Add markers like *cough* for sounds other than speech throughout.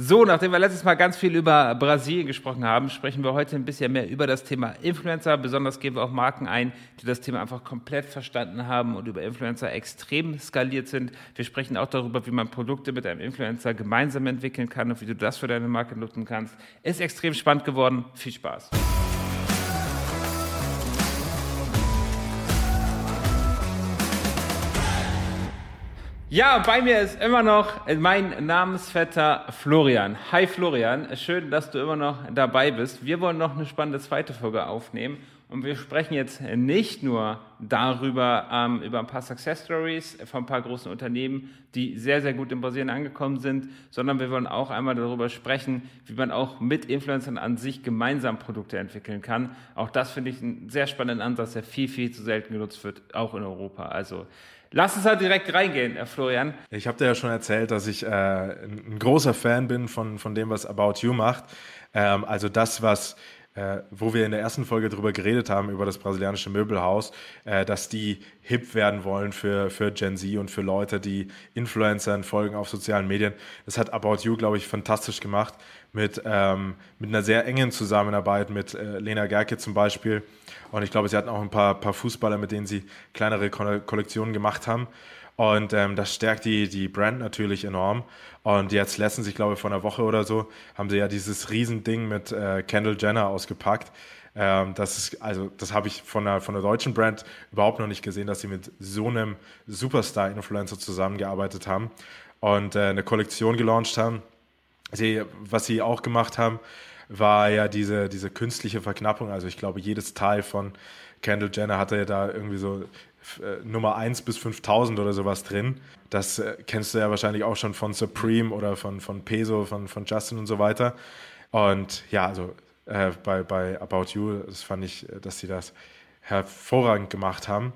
So, nachdem wir letztes Mal ganz viel über Brasilien gesprochen haben, sprechen wir heute ein bisschen mehr über das Thema Influencer. Besonders gehen wir auch Marken ein, die das Thema einfach komplett verstanden haben und über Influencer extrem skaliert sind. Wir sprechen auch darüber, wie man Produkte mit einem Influencer gemeinsam entwickeln kann und wie du das für deine Marke nutzen kannst. Ist extrem spannend geworden. Viel Spaß. Ja, bei mir ist immer noch mein Namensvetter Florian. Hi Florian, schön, dass du immer noch dabei bist. Wir wollen noch eine spannende zweite Folge aufnehmen und wir sprechen jetzt nicht nur darüber, ähm, über ein paar Success Stories von ein paar großen Unternehmen, die sehr, sehr gut in Brasilien angekommen sind, sondern wir wollen auch einmal darüber sprechen, wie man auch mit Influencern an sich gemeinsam Produkte entwickeln kann. Auch das finde ich einen sehr spannenden Ansatz, der viel, viel zu selten genutzt wird, auch in Europa. Also Lass uns halt direkt reingehen, Herr Florian. Ich habe dir ja schon erzählt, dass ich äh, ein großer Fan bin von, von dem, was About You macht. Ähm, also das, was äh, wo wir in der ersten Folge darüber geredet haben, über das brasilianische Möbelhaus, äh, dass die hip werden wollen für, für Gen Z und für Leute, die Influencern folgen auf sozialen Medien. Das hat About You, glaube ich, fantastisch gemacht mit, ähm, mit einer sehr engen Zusammenarbeit mit äh, Lena Gerke zum Beispiel. Und ich glaube, sie hatten auch ein paar, paar Fußballer, mit denen sie kleinere Kollektionen gemacht haben. Und ähm, das stärkt die, die Brand natürlich enorm. Und jetzt letztens, ich glaube, vor einer Woche oder so, haben sie ja dieses Riesending mit äh, Kendall Jenner ausgepackt. Ähm, das ist, also, das habe ich von einer, von einer deutschen Brand überhaupt noch nicht gesehen, dass sie mit so einem Superstar-Influencer zusammengearbeitet haben und äh, eine Kollektion gelauncht haben. Sie, was sie auch gemacht haben, war ja diese, diese künstliche Verknappung. Also ich glaube, jedes Teil von Kendall Jenner hatte ja da irgendwie so äh, Nummer 1 bis 5000 oder sowas drin. Das äh, kennst du ja wahrscheinlich auch schon von Supreme oder von, von Peso, von, von Justin und so weiter. Und ja, also äh, bei, bei About You, das fand ich, äh, dass sie das hervorragend gemacht haben.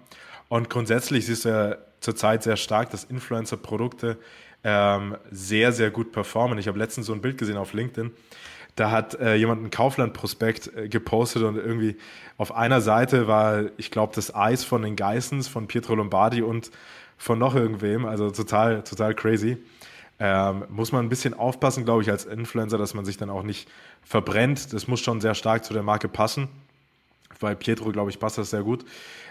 Und grundsätzlich siehst du ja zurzeit sehr stark, dass Influencer-Produkte ähm, sehr, sehr gut performen. Ich habe letztens so ein Bild gesehen auf LinkedIn da hat äh, jemand ein Kaufland-Prospekt äh, gepostet und irgendwie auf einer Seite war, ich glaube, das Eis von den Geissens, von Pietro Lombardi und von noch irgendwem. Also total, total crazy. Ähm, muss man ein bisschen aufpassen, glaube ich, als Influencer, dass man sich dann auch nicht verbrennt. Das muss schon sehr stark zu der Marke passen. Bei Pietro, glaube ich, passt das sehr gut.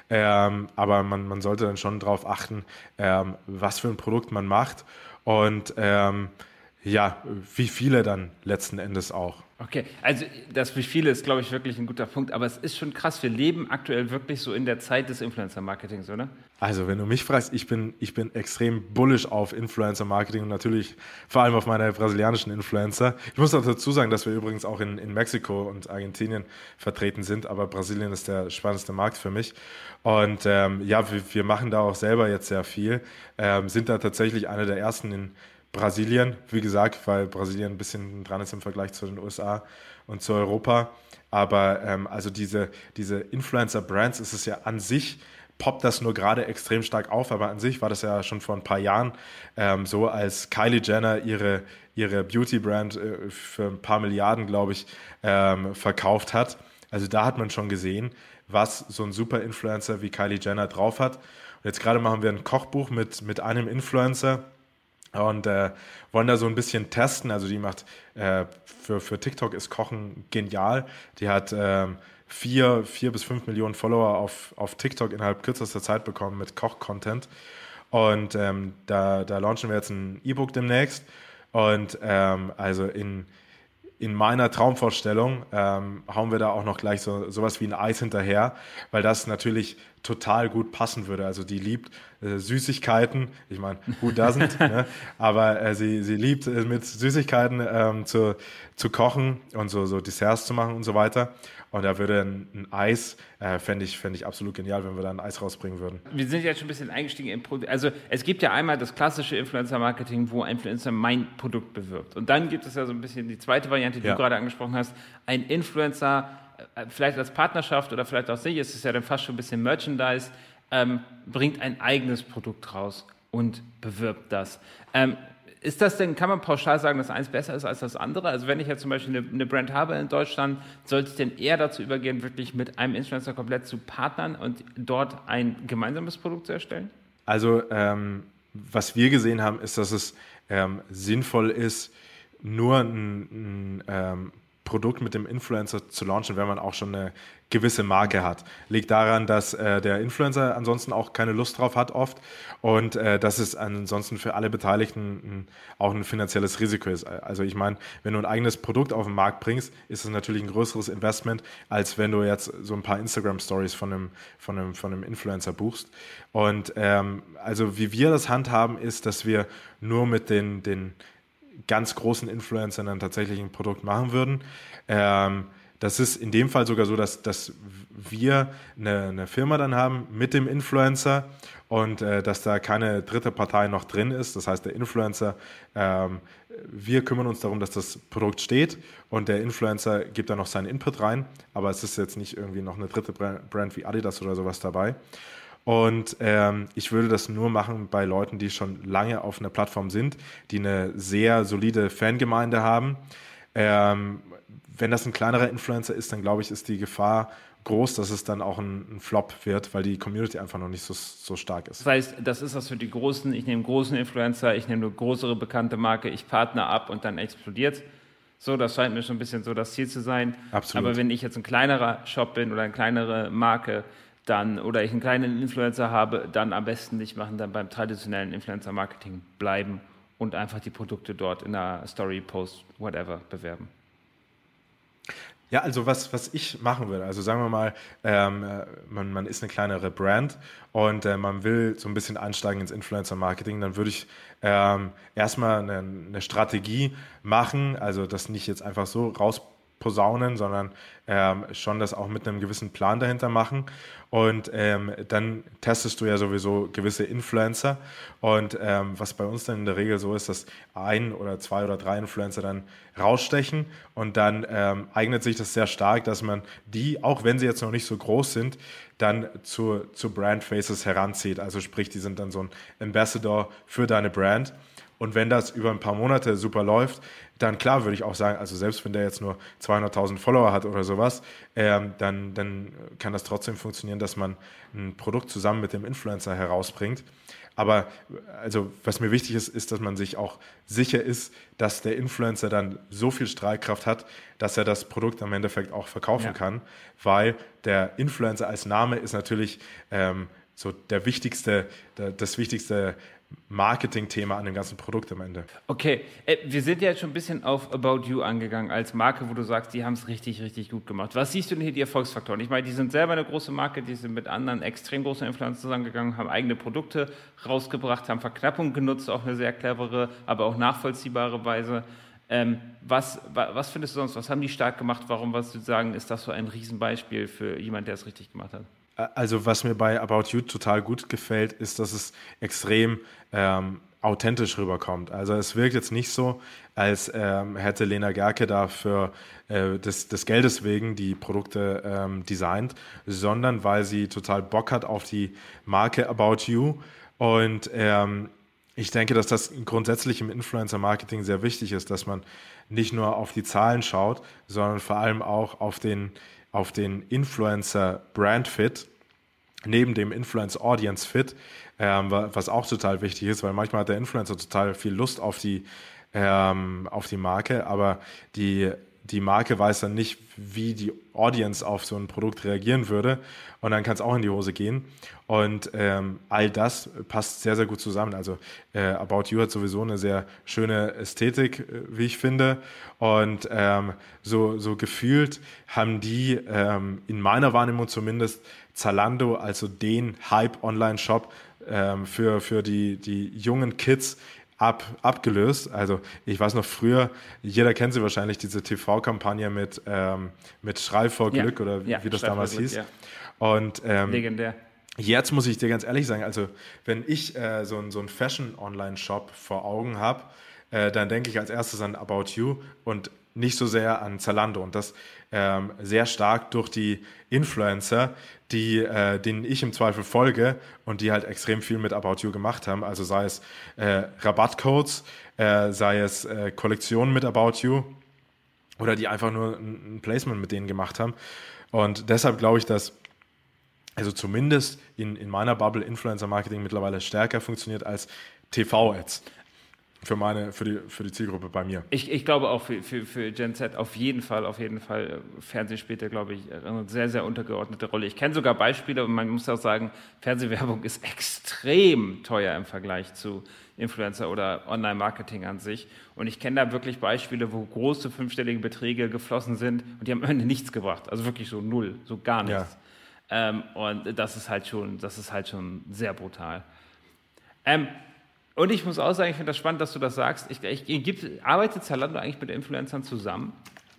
Ähm, aber man, man sollte dann schon darauf achten, ähm, was für ein Produkt man macht. Und ähm, ja, wie viele dann letzten Endes auch. Okay, also das wie viele ist, glaube ich, wirklich ein guter Punkt, aber es ist schon krass, wir leben aktuell wirklich so in der Zeit des Influencer-Marketings, oder? Also wenn du mich fragst, ich bin, ich bin extrem bullish auf Influencer-Marketing und natürlich vor allem auf meine brasilianischen Influencer. Ich muss auch dazu sagen, dass wir übrigens auch in, in Mexiko und Argentinien vertreten sind, aber Brasilien ist der spannendste Markt für mich. Und ähm, ja, wir, wir machen da auch selber jetzt sehr viel, ähm, sind da tatsächlich eine der ersten in Brasilien, wie gesagt, weil Brasilien ein bisschen dran ist im Vergleich zu den USA und zu Europa. Aber ähm, also diese, diese Influencer-Brands ist es ja an sich, poppt das nur gerade extrem stark auf, aber an sich war das ja schon vor ein paar Jahren ähm, so, als Kylie Jenner ihre, ihre Beauty-Brand äh, für ein paar Milliarden, glaube ich, ähm, verkauft hat. Also da hat man schon gesehen, was so ein Super-Influencer wie Kylie Jenner drauf hat. Und jetzt gerade machen wir ein Kochbuch mit, mit einem Influencer, und äh, wollen da so ein bisschen testen. Also die macht äh, für, für TikTok ist Kochen genial. Die hat äh, vier, vier bis fünf Millionen Follower auf, auf TikTok innerhalb kürzester Zeit bekommen mit Koch-Content. Und ähm, da, da launchen wir jetzt ein E-Book demnächst. Und ähm, also in, in meiner Traumvorstellung ähm, hauen wir da auch noch gleich so sowas wie ein Eis hinterher, weil das natürlich total gut passen würde. Also die liebt äh, Süßigkeiten. Ich meine, who doesn't? ne? Aber äh, sie, sie liebt äh, mit Süßigkeiten ähm, zu, zu kochen und so, so Desserts zu machen und so weiter. Und da würde ein, ein Eis, äh, fände ich, fänd ich absolut genial, wenn wir da ein Eis rausbringen würden. Wir sind jetzt schon ein bisschen eingestiegen im Produkt. Also es gibt ja einmal das klassische Influencer-Marketing, wo ein Influencer mein Produkt bewirbt. Und dann gibt es ja so ein bisschen die zweite Variante, die ja. du gerade angesprochen hast. Ein Influencer, vielleicht als Partnerschaft oder vielleicht auch sich, es ist ja dann fast schon ein bisschen Merchandise, ähm, bringt ein eigenes Produkt raus und bewirbt das. Ähm, ist das denn, kann man pauschal sagen, dass eins besser ist als das andere? Also wenn ich jetzt zum Beispiel eine, eine Brand habe in Deutschland, sollte ich denn eher dazu übergehen, wirklich mit einem Influencer komplett zu partnern und dort ein gemeinsames Produkt zu erstellen? Also ähm, was wir gesehen haben, ist, dass es ähm, sinnvoll ist, nur ein, ein ähm, Produkt mit dem Influencer zu launchen, wenn man auch schon eine gewisse Marke hat. Liegt daran, dass äh, der Influencer ansonsten auch keine Lust drauf hat oft und äh, dass es ansonsten für alle Beteiligten ein, auch ein finanzielles Risiko ist. Also ich meine, wenn du ein eigenes Produkt auf den Markt bringst, ist es natürlich ein größeres Investment, als wenn du jetzt so ein paar Instagram-Stories von einem, von, einem, von einem Influencer buchst. Und ähm, also wie wir das handhaben, ist, dass wir nur mit den, den ganz großen Influencern dann tatsächlich ein Produkt machen würden. Ähm, das ist in dem Fall sogar so, dass, dass wir eine, eine Firma dann haben mit dem Influencer und äh, dass da keine dritte Partei noch drin ist. Das heißt, der Influencer, ähm, wir kümmern uns darum, dass das Produkt steht und der Influencer gibt da noch seinen Input rein, aber es ist jetzt nicht irgendwie noch eine dritte Brand wie Adidas oder sowas dabei. Und ähm, ich würde das nur machen bei Leuten, die schon lange auf einer Plattform sind, die eine sehr solide Fangemeinde haben. Ähm, wenn das ein kleinerer Influencer ist, dann glaube ich, ist die Gefahr groß, dass es dann auch ein, ein, Flop wird, weil die Community einfach noch nicht so, so stark ist. Das heißt, das ist was für die Großen. Ich nehme großen Influencer, ich nehme eine größere bekannte Marke, ich partner ab und dann explodiert so, das scheint mir schon ein bisschen so das Ziel zu sein. Absolut. Aber wenn ich jetzt ein kleinerer Shop bin oder eine kleinere Marke, dann oder ich einen kleinen Influencer habe, dann am besten nicht machen, dann beim traditionellen Influencer-Marketing bleiben und einfach die Produkte dort in einer Story, Post, whatever bewerben. Ja, also was, was ich machen würde, also sagen wir mal, ähm, äh, man, man ist eine kleinere Brand und äh, man will so ein bisschen einsteigen ins Influencer-Marketing, dann würde ich ähm, erstmal eine, eine Strategie machen, also das nicht jetzt einfach so raus posaunen, sondern ähm, schon das auch mit einem gewissen Plan dahinter machen. Und ähm, dann testest du ja sowieso gewisse Influencer. Und ähm, was bei uns dann in der Regel so ist, dass ein oder zwei oder drei Influencer dann rausstechen. Und dann ähm, eignet sich das sehr stark, dass man die, auch wenn sie jetzt noch nicht so groß sind, dann zu, zu Brand heranzieht. Also sprich, die sind dann so ein Ambassador für deine Brand. Und wenn das über ein paar Monate super läuft, dann klar würde ich auch sagen, also selbst wenn der jetzt nur 200.000 Follower hat oder sowas, ähm, dann, dann kann das trotzdem funktionieren, dass man ein Produkt zusammen mit dem Influencer herausbringt. Aber also was mir wichtig ist, ist, dass man sich auch sicher ist, dass der Influencer dann so viel Strahlkraft hat, dass er das Produkt am Endeffekt auch verkaufen ja. kann, weil der Influencer als Name ist natürlich ähm, so der wichtigste, das wichtigste Marketing-Thema an dem ganzen Produkt am Ende. Okay, äh, wir sind ja jetzt schon ein bisschen auf About You angegangen als Marke, wo du sagst, die haben es richtig, richtig gut gemacht. Was siehst du denn hier die Erfolgsfaktoren? Ich meine, die sind selber eine große Marke, die sind mit anderen extrem großen Influencern zusammengegangen, haben eigene Produkte rausgebracht, haben Verknappung genutzt, auf eine sehr clevere, aber auch nachvollziehbare Weise. Ähm, was, was findest du sonst, was haben die stark gemacht? Warum, was du sagen, ist das so ein Riesenbeispiel für jemanden, der es richtig gemacht hat? Also was mir bei About You total gut gefällt, ist, dass es extrem ähm, authentisch rüberkommt. Also es wirkt jetzt nicht so, als ähm, hätte Lena Gerke dafür äh, des, des Geldes wegen die Produkte ähm, designt, sondern weil sie total Bock hat auf die Marke About You. Und ähm, ich denke, dass das grundsätzlich im Influencer-Marketing sehr wichtig ist, dass man nicht nur auf die Zahlen schaut, sondern vor allem auch auf den auf den Influencer Brand Fit neben dem Influencer Audience Fit, ähm, was auch total wichtig ist, weil manchmal hat der Influencer total viel Lust auf die, ähm, auf die Marke, aber die die Marke weiß dann nicht, wie die Audience auf so ein Produkt reagieren würde. Und dann kann es auch in die Hose gehen. Und ähm, all das passt sehr, sehr gut zusammen. Also äh, About You hat sowieso eine sehr schöne Ästhetik, äh, wie ich finde. Und ähm, so, so gefühlt haben die ähm, in meiner Wahrnehmung zumindest Zalando, also den Hype-Online-Shop ähm, für, für die, die jungen Kids ab, abgelöst. Also ich weiß noch früher, jeder kennt sie wahrscheinlich, diese TV-Kampagne mit, ähm, mit Schrei vor Glück ja. oder wie, ja, wie das damals Glück, hieß. Ja. Und, ähm, Legendär. Jetzt muss ich dir ganz ehrlich sagen, also wenn ich äh, so, so einen Fashion-Online-Shop vor Augen habe, äh, dann denke ich als erstes an About You und nicht so sehr an Zalando. Und das ähm, sehr stark durch die Influencer, die, äh, denen ich im Zweifel folge und die halt extrem viel mit About You gemacht haben. Also sei es äh, Rabattcodes, äh, sei es äh, Kollektionen mit About You oder die einfach nur ein, ein Placement mit denen gemacht haben. Und deshalb glaube ich, dass also zumindest in, in meiner Bubble Influencer Marketing mittlerweile stärker funktioniert als TV-Ads. Für meine, für die, für die Zielgruppe bei mir. Ich, ich glaube auch für, für, für Gen Z auf jeden Fall, auf jeden Fall. Fernsehen spielt da, glaube ich, eine sehr, sehr untergeordnete Rolle. Ich kenne sogar Beispiele und man muss auch sagen, Fernsehwerbung ist *laughs* extrem teuer im Vergleich zu Influencer oder Online-Marketing an sich. Und ich kenne da wirklich Beispiele, wo große fünfstellige Beträge geflossen sind und die haben am Ende nichts gebracht. Also wirklich so null, so gar nichts. Ja. Ähm, und das ist halt schon, das ist halt schon sehr brutal. Ähm, und ich muss auch sagen, ich finde das spannend, dass du das sagst. Ich, ich, ich, arbeitet Zalando eigentlich mit Influencern zusammen?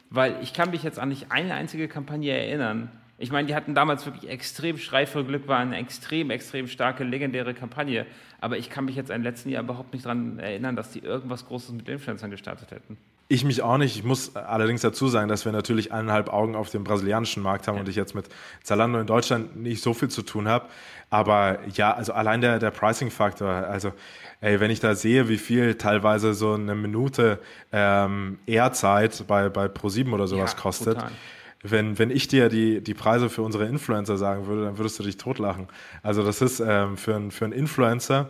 Weil ich kann mich jetzt an nicht eine einzige Kampagne erinnern. Ich meine, die hatten damals wirklich extrem Schrei für Glück, war eine extrem, extrem starke, legendäre Kampagne. Aber ich kann mich jetzt im letzten Jahr überhaupt nicht daran erinnern, dass die irgendwas Großes mit Influencern gestartet hätten. Ich mich auch nicht. Ich muss allerdings dazu sagen, dass wir natürlich eineinhalb Augen auf dem brasilianischen Markt haben ja. und ich jetzt mit Zalando in Deutschland nicht so viel zu tun habe. Aber ja, also allein der, der Pricing-Faktor, also ey, wenn ich da sehe, wie viel teilweise so eine Minute ähm, Airzeit bei, bei Pro7 oder sowas ja, kostet. Wenn, wenn ich dir die, die Preise für unsere Influencer sagen würde, dann würdest du dich totlachen. Also das ist ähm, für, ein, für einen Influencer,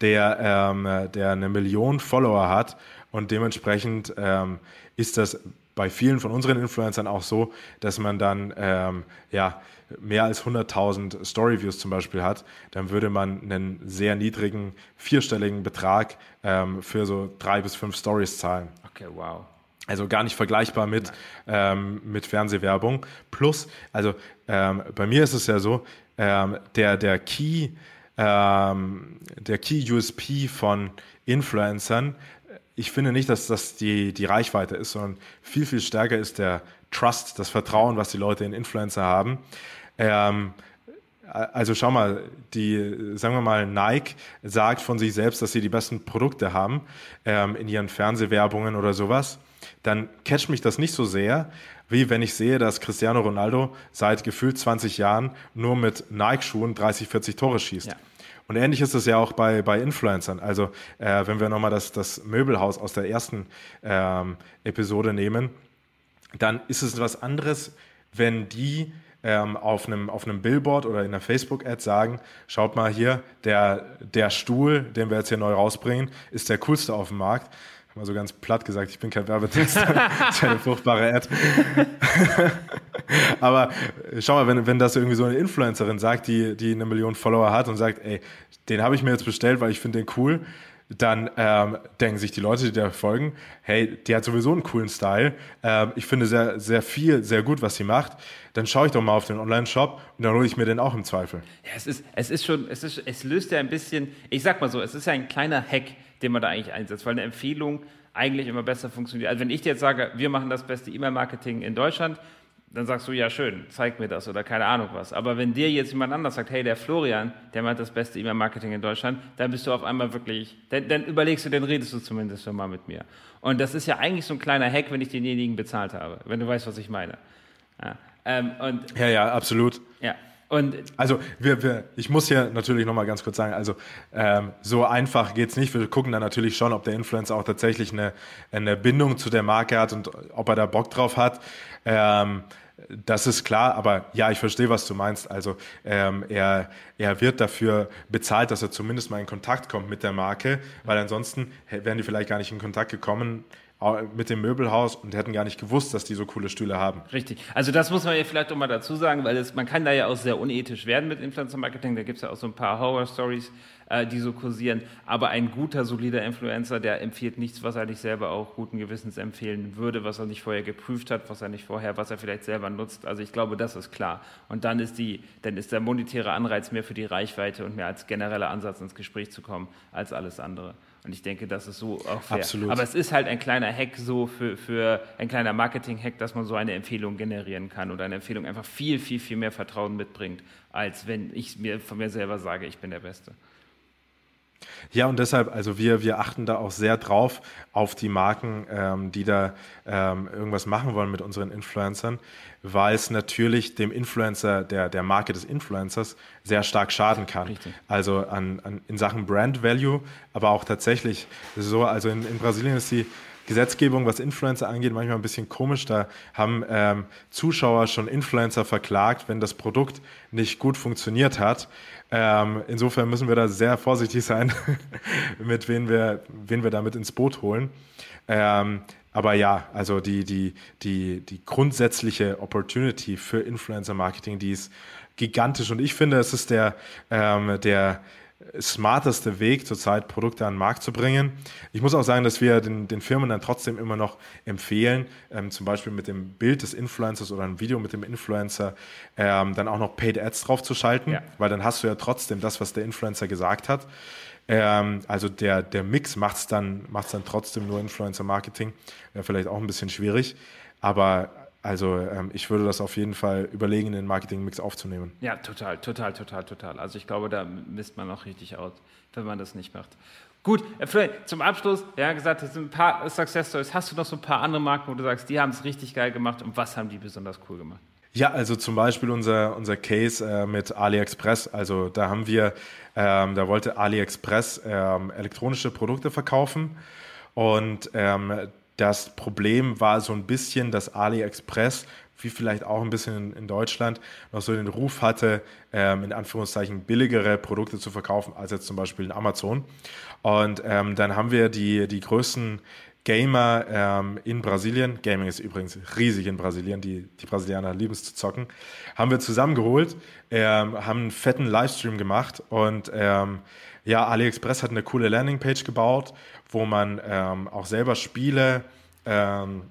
der, ähm, der eine Million Follower hat und dementsprechend ähm, ist das bei vielen von unseren Influencern auch so, dass man dann ähm, ja, mehr als 100.000 Storyviews zum Beispiel hat, dann würde man einen sehr niedrigen, vierstelligen Betrag ähm, für so drei bis fünf Stories zahlen. Okay, wow. Also gar nicht vergleichbar mit, ähm, mit Fernsehwerbung. Plus, also ähm, bei mir ist es ja so, ähm, der, der Key, ähm, der Key USP von Influencern ich finde nicht, dass das die, die Reichweite ist, sondern viel, viel stärker ist der Trust, das Vertrauen, was die Leute in Influencer haben. Ähm, also schau mal, die, sagen wir mal, Nike sagt von sich selbst, dass sie die besten Produkte haben ähm, in ihren Fernsehwerbungen oder sowas. Dann catcht mich das nicht so sehr, wie wenn ich sehe, dass Cristiano Ronaldo seit gefühlt 20 Jahren nur mit Nike-Schuhen 30, 40 Tore schießt. Ja. Und ähnlich ist es ja auch bei, bei Influencern. Also äh, wenn wir nochmal das, das Möbelhaus aus der ersten ähm, Episode nehmen, dann ist es was anderes, wenn die ähm, auf, einem, auf einem Billboard oder in einer Facebook-Ad sagen, schaut mal hier, der, der Stuhl, den wir jetzt hier neu rausbringen, ist der coolste auf dem Markt mal so ganz platt gesagt, ich bin kein Werbetexter, *laughs* das ist eine furchtbare Ad. *laughs* Aber schau mal, wenn, wenn das irgendwie so eine Influencerin sagt, die, die eine Million Follower hat und sagt, ey, den habe ich mir jetzt bestellt, weil ich finde den cool, dann ähm, denken sich die Leute, die da folgen, hey, die hat sowieso einen coolen Style. Ähm, ich finde sehr, sehr viel, sehr gut, was sie macht. Dann schaue ich doch mal auf den Online-Shop und dann hole ich mir den auch im Zweifel. Ja, es ist, es ist schon, es ist, es löst ja ein bisschen, ich sag mal so, es ist ja ein kleiner Hack, den man da eigentlich einsetzt, weil eine Empfehlung eigentlich immer besser funktioniert. Also wenn ich dir jetzt sage, wir machen das beste E-Mail-Marketing in Deutschland, dann sagst du, ja schön, zeig mir das oder keine Ahnung was. Aber wenn dir jetzt jemand anders sagt, hey, der Florian, der macht das beste E-Mail-Marketing in Deutschland, dann bist du auf einmal wirklich, dann, dann, überlegst du, dann redest du zumindest schon mal mit mir. Und das ist ja eigentlich so ein kleiner Hack, wenn ich denjenigen bezahlt habe, wenn du weißt, was ich meine. Ja, ähm, und, ja, ja, absolut. Ja, und also wir, wir, ich muss hier natürlich nochmal ganz kurz sagen, also ähm, so einfach geht's nicht. Wir gucken dann natürlich schon, ob der Influencer auch tatsächlich eine, eine Bindung zu der Marke hat und ob er da Bock drauf hat. Ähm, das ist klar, aber ja, ich verstehe, was du meinst. Also ähm, er, er wird dafür bezahlt, dass er zumindest mal in Kontakt kommt mit der Marke, weil ansonsten wären die vielleicht gar nicht in Kontakt gekommen mit dem Möbelhaus und hätten gar nicht gewusst, dass die so coole Stühle haben. Richtig. Also das muss man ja vielleicht auch mal dazu sagen, weil es, man kann da ja auch sehr unethisch werden mit Influencer-Marketing. Da gibt es ja auch so ein paar Horror-Stories, äh, die so kursieren. Aber ein guter, solider Influencer, der empfiehlt nichts, was er nicht selber auch guten Gewissens empfehlen würde, was er nicht vorher geprüft hat, was er nicht vorher, was er vielleicht selber nutzt. Also ich glaube, das ist klar. Und dann ist, die, dann ist der monetäre Anreiz mehr für die Reichweite und mehr als genereller Ansatz ins Gespräch zu kommen als alles andere. Und ich denke, das ist so auch fair. Absolut. Aber es ist halt ein kleiner Hack so für, für ein kleiner Marketing-Hack, dass man so eine Empfehlung generieren kann und eine Empfehlung einfach viel, viel, viel mehr Vertrauen mitbringt, als wenn ich mir von mir selber sage, ich bin der Beste. Ja, und deshalb, also wir, wir achten da auch sehr drauf auf die Marken, ähm, die da ähm, irgendwas machen wollen mit unseren Influencern, weil es natürlich dem Influencer, der, der Marke des Influencers, sehr stark schaden kann. Richtig. Also an, an, in Sachen Brand Value, aber auch tatsächlich so, also in, in Brasilien ist die Gesetzgebung, was Influencer angeht, manchmal ein bisschen komisch. Da haben ähm, Zuschauer schon Influencer verklagt, wenn das Produkt nicht gut funktioniert hat. Ähm, insofern müssen wir da sehr vorsichtig sein, *laughs* mit wen wir, wen wir damit ins Boot holen. Ähm, aber ja, also die, die, die, die grundsätzliche Opportunity für Influencer-Marketing, die ist gigantisch. Und ich finde, es ist der, ähm, der smarteste Weg zurzeit, Produkte an den Markt zu bringen. Ich muss auch sagen, dass wir den, den Firmen dann trotzdem immer noch empfehlen, ähm, zum Beispiel mit dem Bild des Influencers oder ein Video mit dem Influencer, ähm, dann auch noch Paid Ads drauf zu schalten, ja. weil dann hast du ja trotzdem das, was der Influencer gesagt hat. Ähm, also der, der Mix macht es dann, macht's dann trotzdem nur Influencer-Marketing. Wäre vielleicht auch ein bisschen schwierig. Aber also ähm, ich würde das auf jeden Fall überlegen, in den Marketing-Mix aufzunehmen. Ja, total, total, total, total. Also ich glaube, da misst man auch richtig aus, wenn man das nicht macht. Gut, äh, zum Abschluss, ja gesagt, das sind ein paar Success Stories. Hast du noch so ein paar andere Marken, wo du sagst, die haben es richtig geil gemacht und was haben die besonders cool gemacht? Ja, also zum Beispiel unser, unser Case äh, mit AliExpress. Also da haben wir, ähm, da wollte AliExpress ähm, elektronische Produkte verkaufen und ähm, das Problem war so ein bisschen, dass AliExpress, wie vielleicht auch ein bisschen in, Deutschland, noch so den Ruf hatte, ähm, in Anführungszeichen billigere Produkte zu verkaufen als jetzt zum Beispiel in Amazon. Und ähm, dann haben wir die, die größten Gamer ähm, in Brasilien, Gaming ist übrigens riesig in Brasilien, die, die Brasilianer lieben es zu zocken, haben wir zusammengeholt, ähm, haben einen fetten Livestream gemacht und ähm, ja, AliExpress hat eine coole Landingpage gebaut, wo man ähm, auch selber Spiele ähm,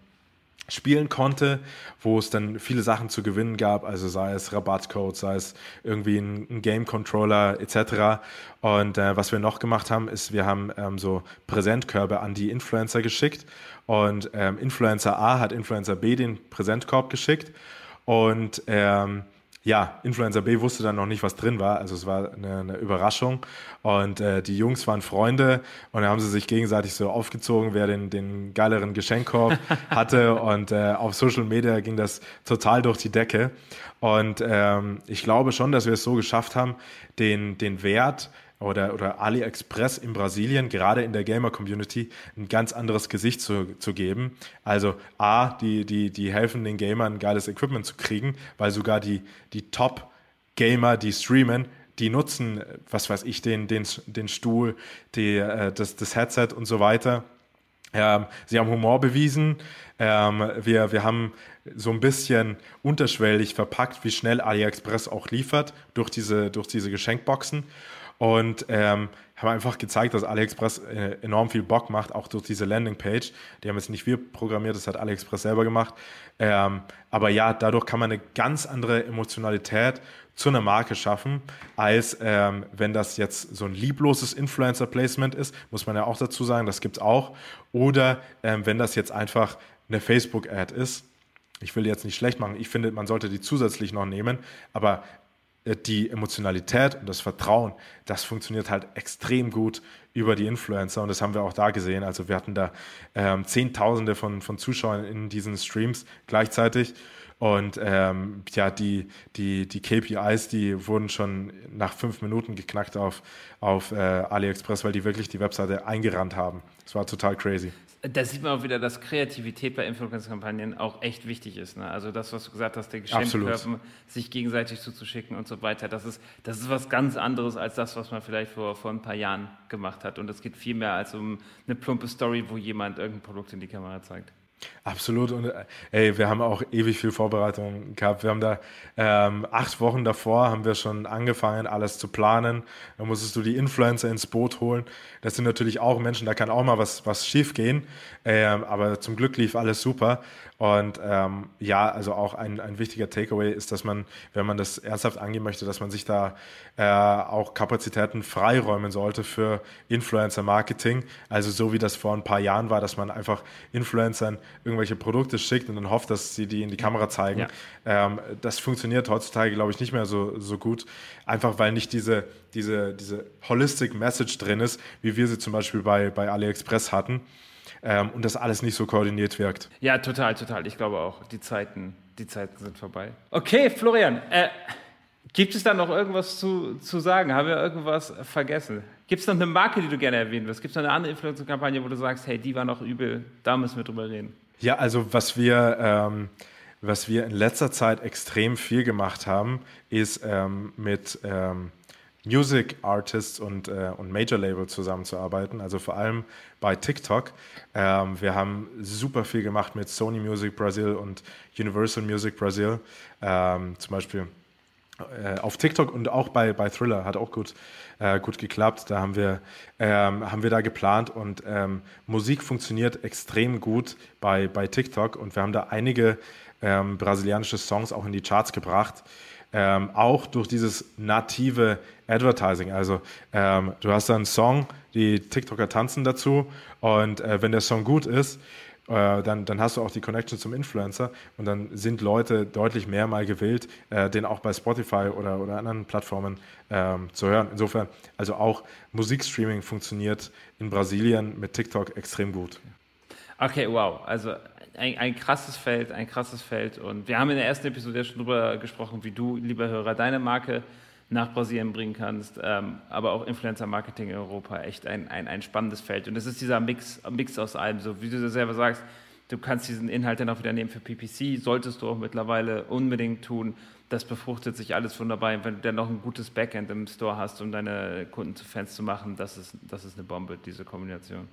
spielen konnte, wo es dann viele Sachen zu gewinnen gab, also sei es Rabattcode, sei es irgendwie ein, ein Game Controller etc. Und äh, was wir noch gemacht haben, ist, wir haben ähm, so Präsentkörbe an die Influencer geschickt und ähm, Influencer A hat Influencer B den Präsentkorb geschickt und ähm, ja, Influencer B wusste dann noch nicht, was drin war. Also es war eine, eine Überraschung. Und äh, die Jungs waren Freunde und dann haben sie sich gegenseitig so aufgezogen, wer den, den geileren Geschenkkorb *laughs* hatte. Und äh, auf Social Media ging das total durch die Decke. Und ähm, ich glaube schon, dass wir es so geschafft haben, den, den Wert oder, oder AliExpress in Brasilien, gerade in der Gamer-Community, ein ganz anderes Gesicht zu, zu geben. Also A, die, die, die helfen den Gamern, geiles Equipment zu kriegen, weil sogar die, die Top-Gamer, die streamen, die nutzen, was weiß ich, den, den, den Stuhl, die, äh, das, das Headset und so weiter. Ähm, sie haben Humor bewiesen. Ähm, wir, wir haben so ein bisschen unterschwellig verpackt, wie schnell AliExpress auch liefert durch diese, durch diese Geschenkboxen und ähm, haben einfach gezeigt, dass AliExpress äh, enorm viel Bock macht, auch durch diese Landingpage. Die haben jetzt nicht wir programmiert, das hat AliExpress selber gemacht. Ähm, aber ja, dadurch kann man eine ganz andere Emotionalität zu einer Marke schaffen, als ähm, wenn das jetzt so ein liebloses Influencer-Placement ist, muss man ja auch dazu sagen, das gibt es auch. Oder ähm, wenn das jetzt einfach eine Facebook-Ad ist. Ich will jetzt nicht schlecht machen, ich finde, man sollte die zusätzlich noch nehmen, aber die Emotionalität und das Vertrauen, das funktioniert halt extrem gut über die Influencer und das haben wir auch da gesehen. Also wir hatten da ähm, Zehntausende von, von Zuschauern in diesen Streams gleichzeitig und ähm, ja, die, die, die KPIs, die wurden schon nach fünf Minuten geknackt auf, auf äh, AliExpress, weil die wirklich die Webseite eingerannt haben. Das war total crazy da sieht man auch wieder, dass Kreativität bei Influencer-Kampagnen auch echt wichtig ist. Ne? Also das, was du gesagt hast, der Geschenkkörper, sich gegenseitig zuzuschicken und so weiter, das ist, das ist was ganz anderes als das, was man vielleicht vor, vor ein paar Jahren gemacht hat. Und es geht viel mehr als um eine plumpe Story, wo jemand irgendein Produkt in die Kamera zeigt. Absolut. Und äh, ey, wir haben auch ewig viel Vorbereitung gehabt. Wir haben da ähm, acht Wochen davor haben wir schon angefangen, alles zu planen. Da musstest du die Influencer ins Boot holen. Das sind natürlich auch Menschen, da kann auch mal was, was schief gehen. Ähm, aber zum Glück lief alles super. Und ähm, ja, also auch ein, ein wichtiger Takeaway ist, dass man, wenn man das ernsthaft angehen möchte, dass man sich da äh, auch Kapazitäten freiräumen sollte für Influencer-Marketing. Also so wie das vor ein paar Jahren war, dass man einfach Influencern irgendwelche Produkte schickt und dann hofft, dass sie die in die Kamera zeigen. Ja. Ähm, das funktioniert heutzutage, glaube ich, nicht mehr so, so gut. Einfach weil nicht diese, diese, diese Holistic Message drin ist, wie wir sie zum Beispiel bei, bei AliExpress hatten ähm, und das alles nicht so koordiniert wirkt. Ja, total, total. Ich glaube auch, die Zeiten, die Zeiten sind vorbei. Okay, Florian, äh, Gibt es da noch irgendwas zu, zu sagen? Haben wir irgendwas vergessen? Gibt es noch eine Marke, die du gerne erwähnen wirst? Gibt es noch eine andere Influencer-Kampagne, wo du sagst, hey, die war noch übel, da müssen wir drüber reden? Ja, also was wir, ähm, was wir in letzter Zeit extrem viel gemacht haben, ist ähm, mit ähm, Music Artists und, äh, und Major Label zusammenzuarbeiten, also vor allem bei TikTok. Ähm, wir haben super viel gemacht mit Sony Music Brazil und Universal Music Brazil. Ähm, zum Beispiel auf TikTok und auch bei, bei Thriller hat auch gut, äh, gut geklappt. Da haben wir, ähm, haben wir da geplant und ähm, Musik funktioniert extrem gut bei, bei TikTok und wir haben da einige ähm, brasilianische Songs auch in die Charts gebracht. Ähm, auch durch dieses native Advertising. Also ähm, du hast da einen Song, die TikToker tanzen dazu und äh, wenn der Song gut ist, äh, dann, dann hast du auch die Connection zum Influencer und dann sind Leute deutlich mehr mal gewillt, äh, den auch bei Spotify oder, oder anderen Plattformen ähm, zu hören. Insofern, also auch Musikstreaming funktioniert in Brasilien mit TikTok extrem gut. Okay, wow. Also ein, ein krasses Feld, ein krasses Feld. Und wir haben in der ersten Episode ja schon darüber gesprochen, wie du, lieber Hörer, deine Marke nach Brasilien bringen kannst, ähm, aber auch Influencer-Marketing in Europa, echt ein, ein, ein spannendes Feld. Und es ist dieser Mix, Mix aus allem, so wie du selber sagst, du kannst diesen Inhalt dann auch wieder nehmen für PPC, solltest du auch mittlerweile unbedingt tun. Das befruchtet sich alles wunderbar. Und wenn du dann noch ein gutes Backend im Store hast, um deine Kunden zu Fans zu machen, das ist, das ist eine Bombe, diese Kombination.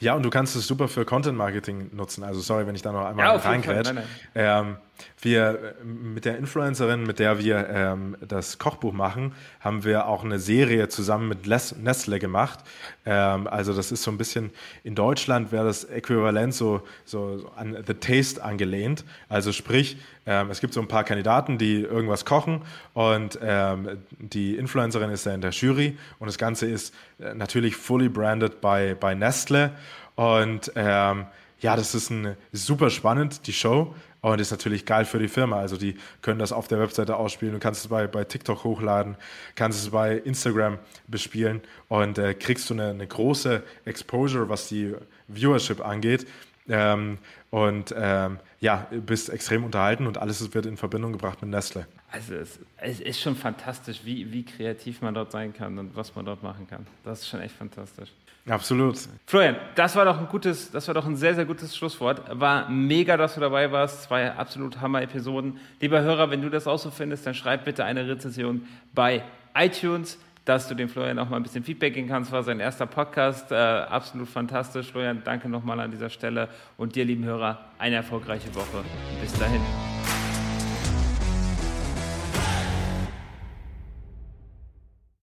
Ja, und du kannst es super für Content Marketing nutzen. Also sorry, wenn ich da noch einmal ja, reingrätsch. Ähm, wir mit der Influencerin, mit der wir ähm, das Kochbuch machen, haben wir auch eine Serie zusammen mit Les Nestle gemacht. Ähm, also das ist so ein bisschen in Deutschland wäre das Äquivalent so, so an The Taste angelehnt. Also sprich, ähm, es gibt so ein paar Kandidaten, die irgendwas kochen und ähm, die Influencerin ist da in der Jury und das Ganze ist äh, natürlich fully branded bei, bei Nestle und ähm, ja, das ist ein, super spannend, die Show. Und ist natürlich geil für die Firma. Also die können das auf der Webseite ausspielen. Du kannst es bei, bei TikTok hochladen, kannst es bei Instagram bespielen und äh, kriegst du eine, eine, große Exposure, was die Viewership angeht. Ähm, und ähm, ja, bist extrem unterhalten und alles wird in Verbindung gebracht mit Nestle. Also es, es, ist schon fantastisch, wie, wie kreativ man dort sein kann und was man dort machen kann. Das ist schon echt fantastisch. Absolut. Florian, das war doch ein gutes, das war doch ein sehr, sehr gutes Schlusswort. War mega, dass du dabei warst. Zwei absolut Hammer-Episoden. Lieber Hörer, wenn du das auch so findest, dann schreib bitte eine Rezension bei iTunes, dass du dem Florian auch mal ein bisschen Feedback geben kannst. War sein erster Podcast. Äh, absolut fantastisch. Florian, danke nochmal an dieser Stelle. Und dir, lieben Hörer, eine erfolgreiche Woche. Bis dahin.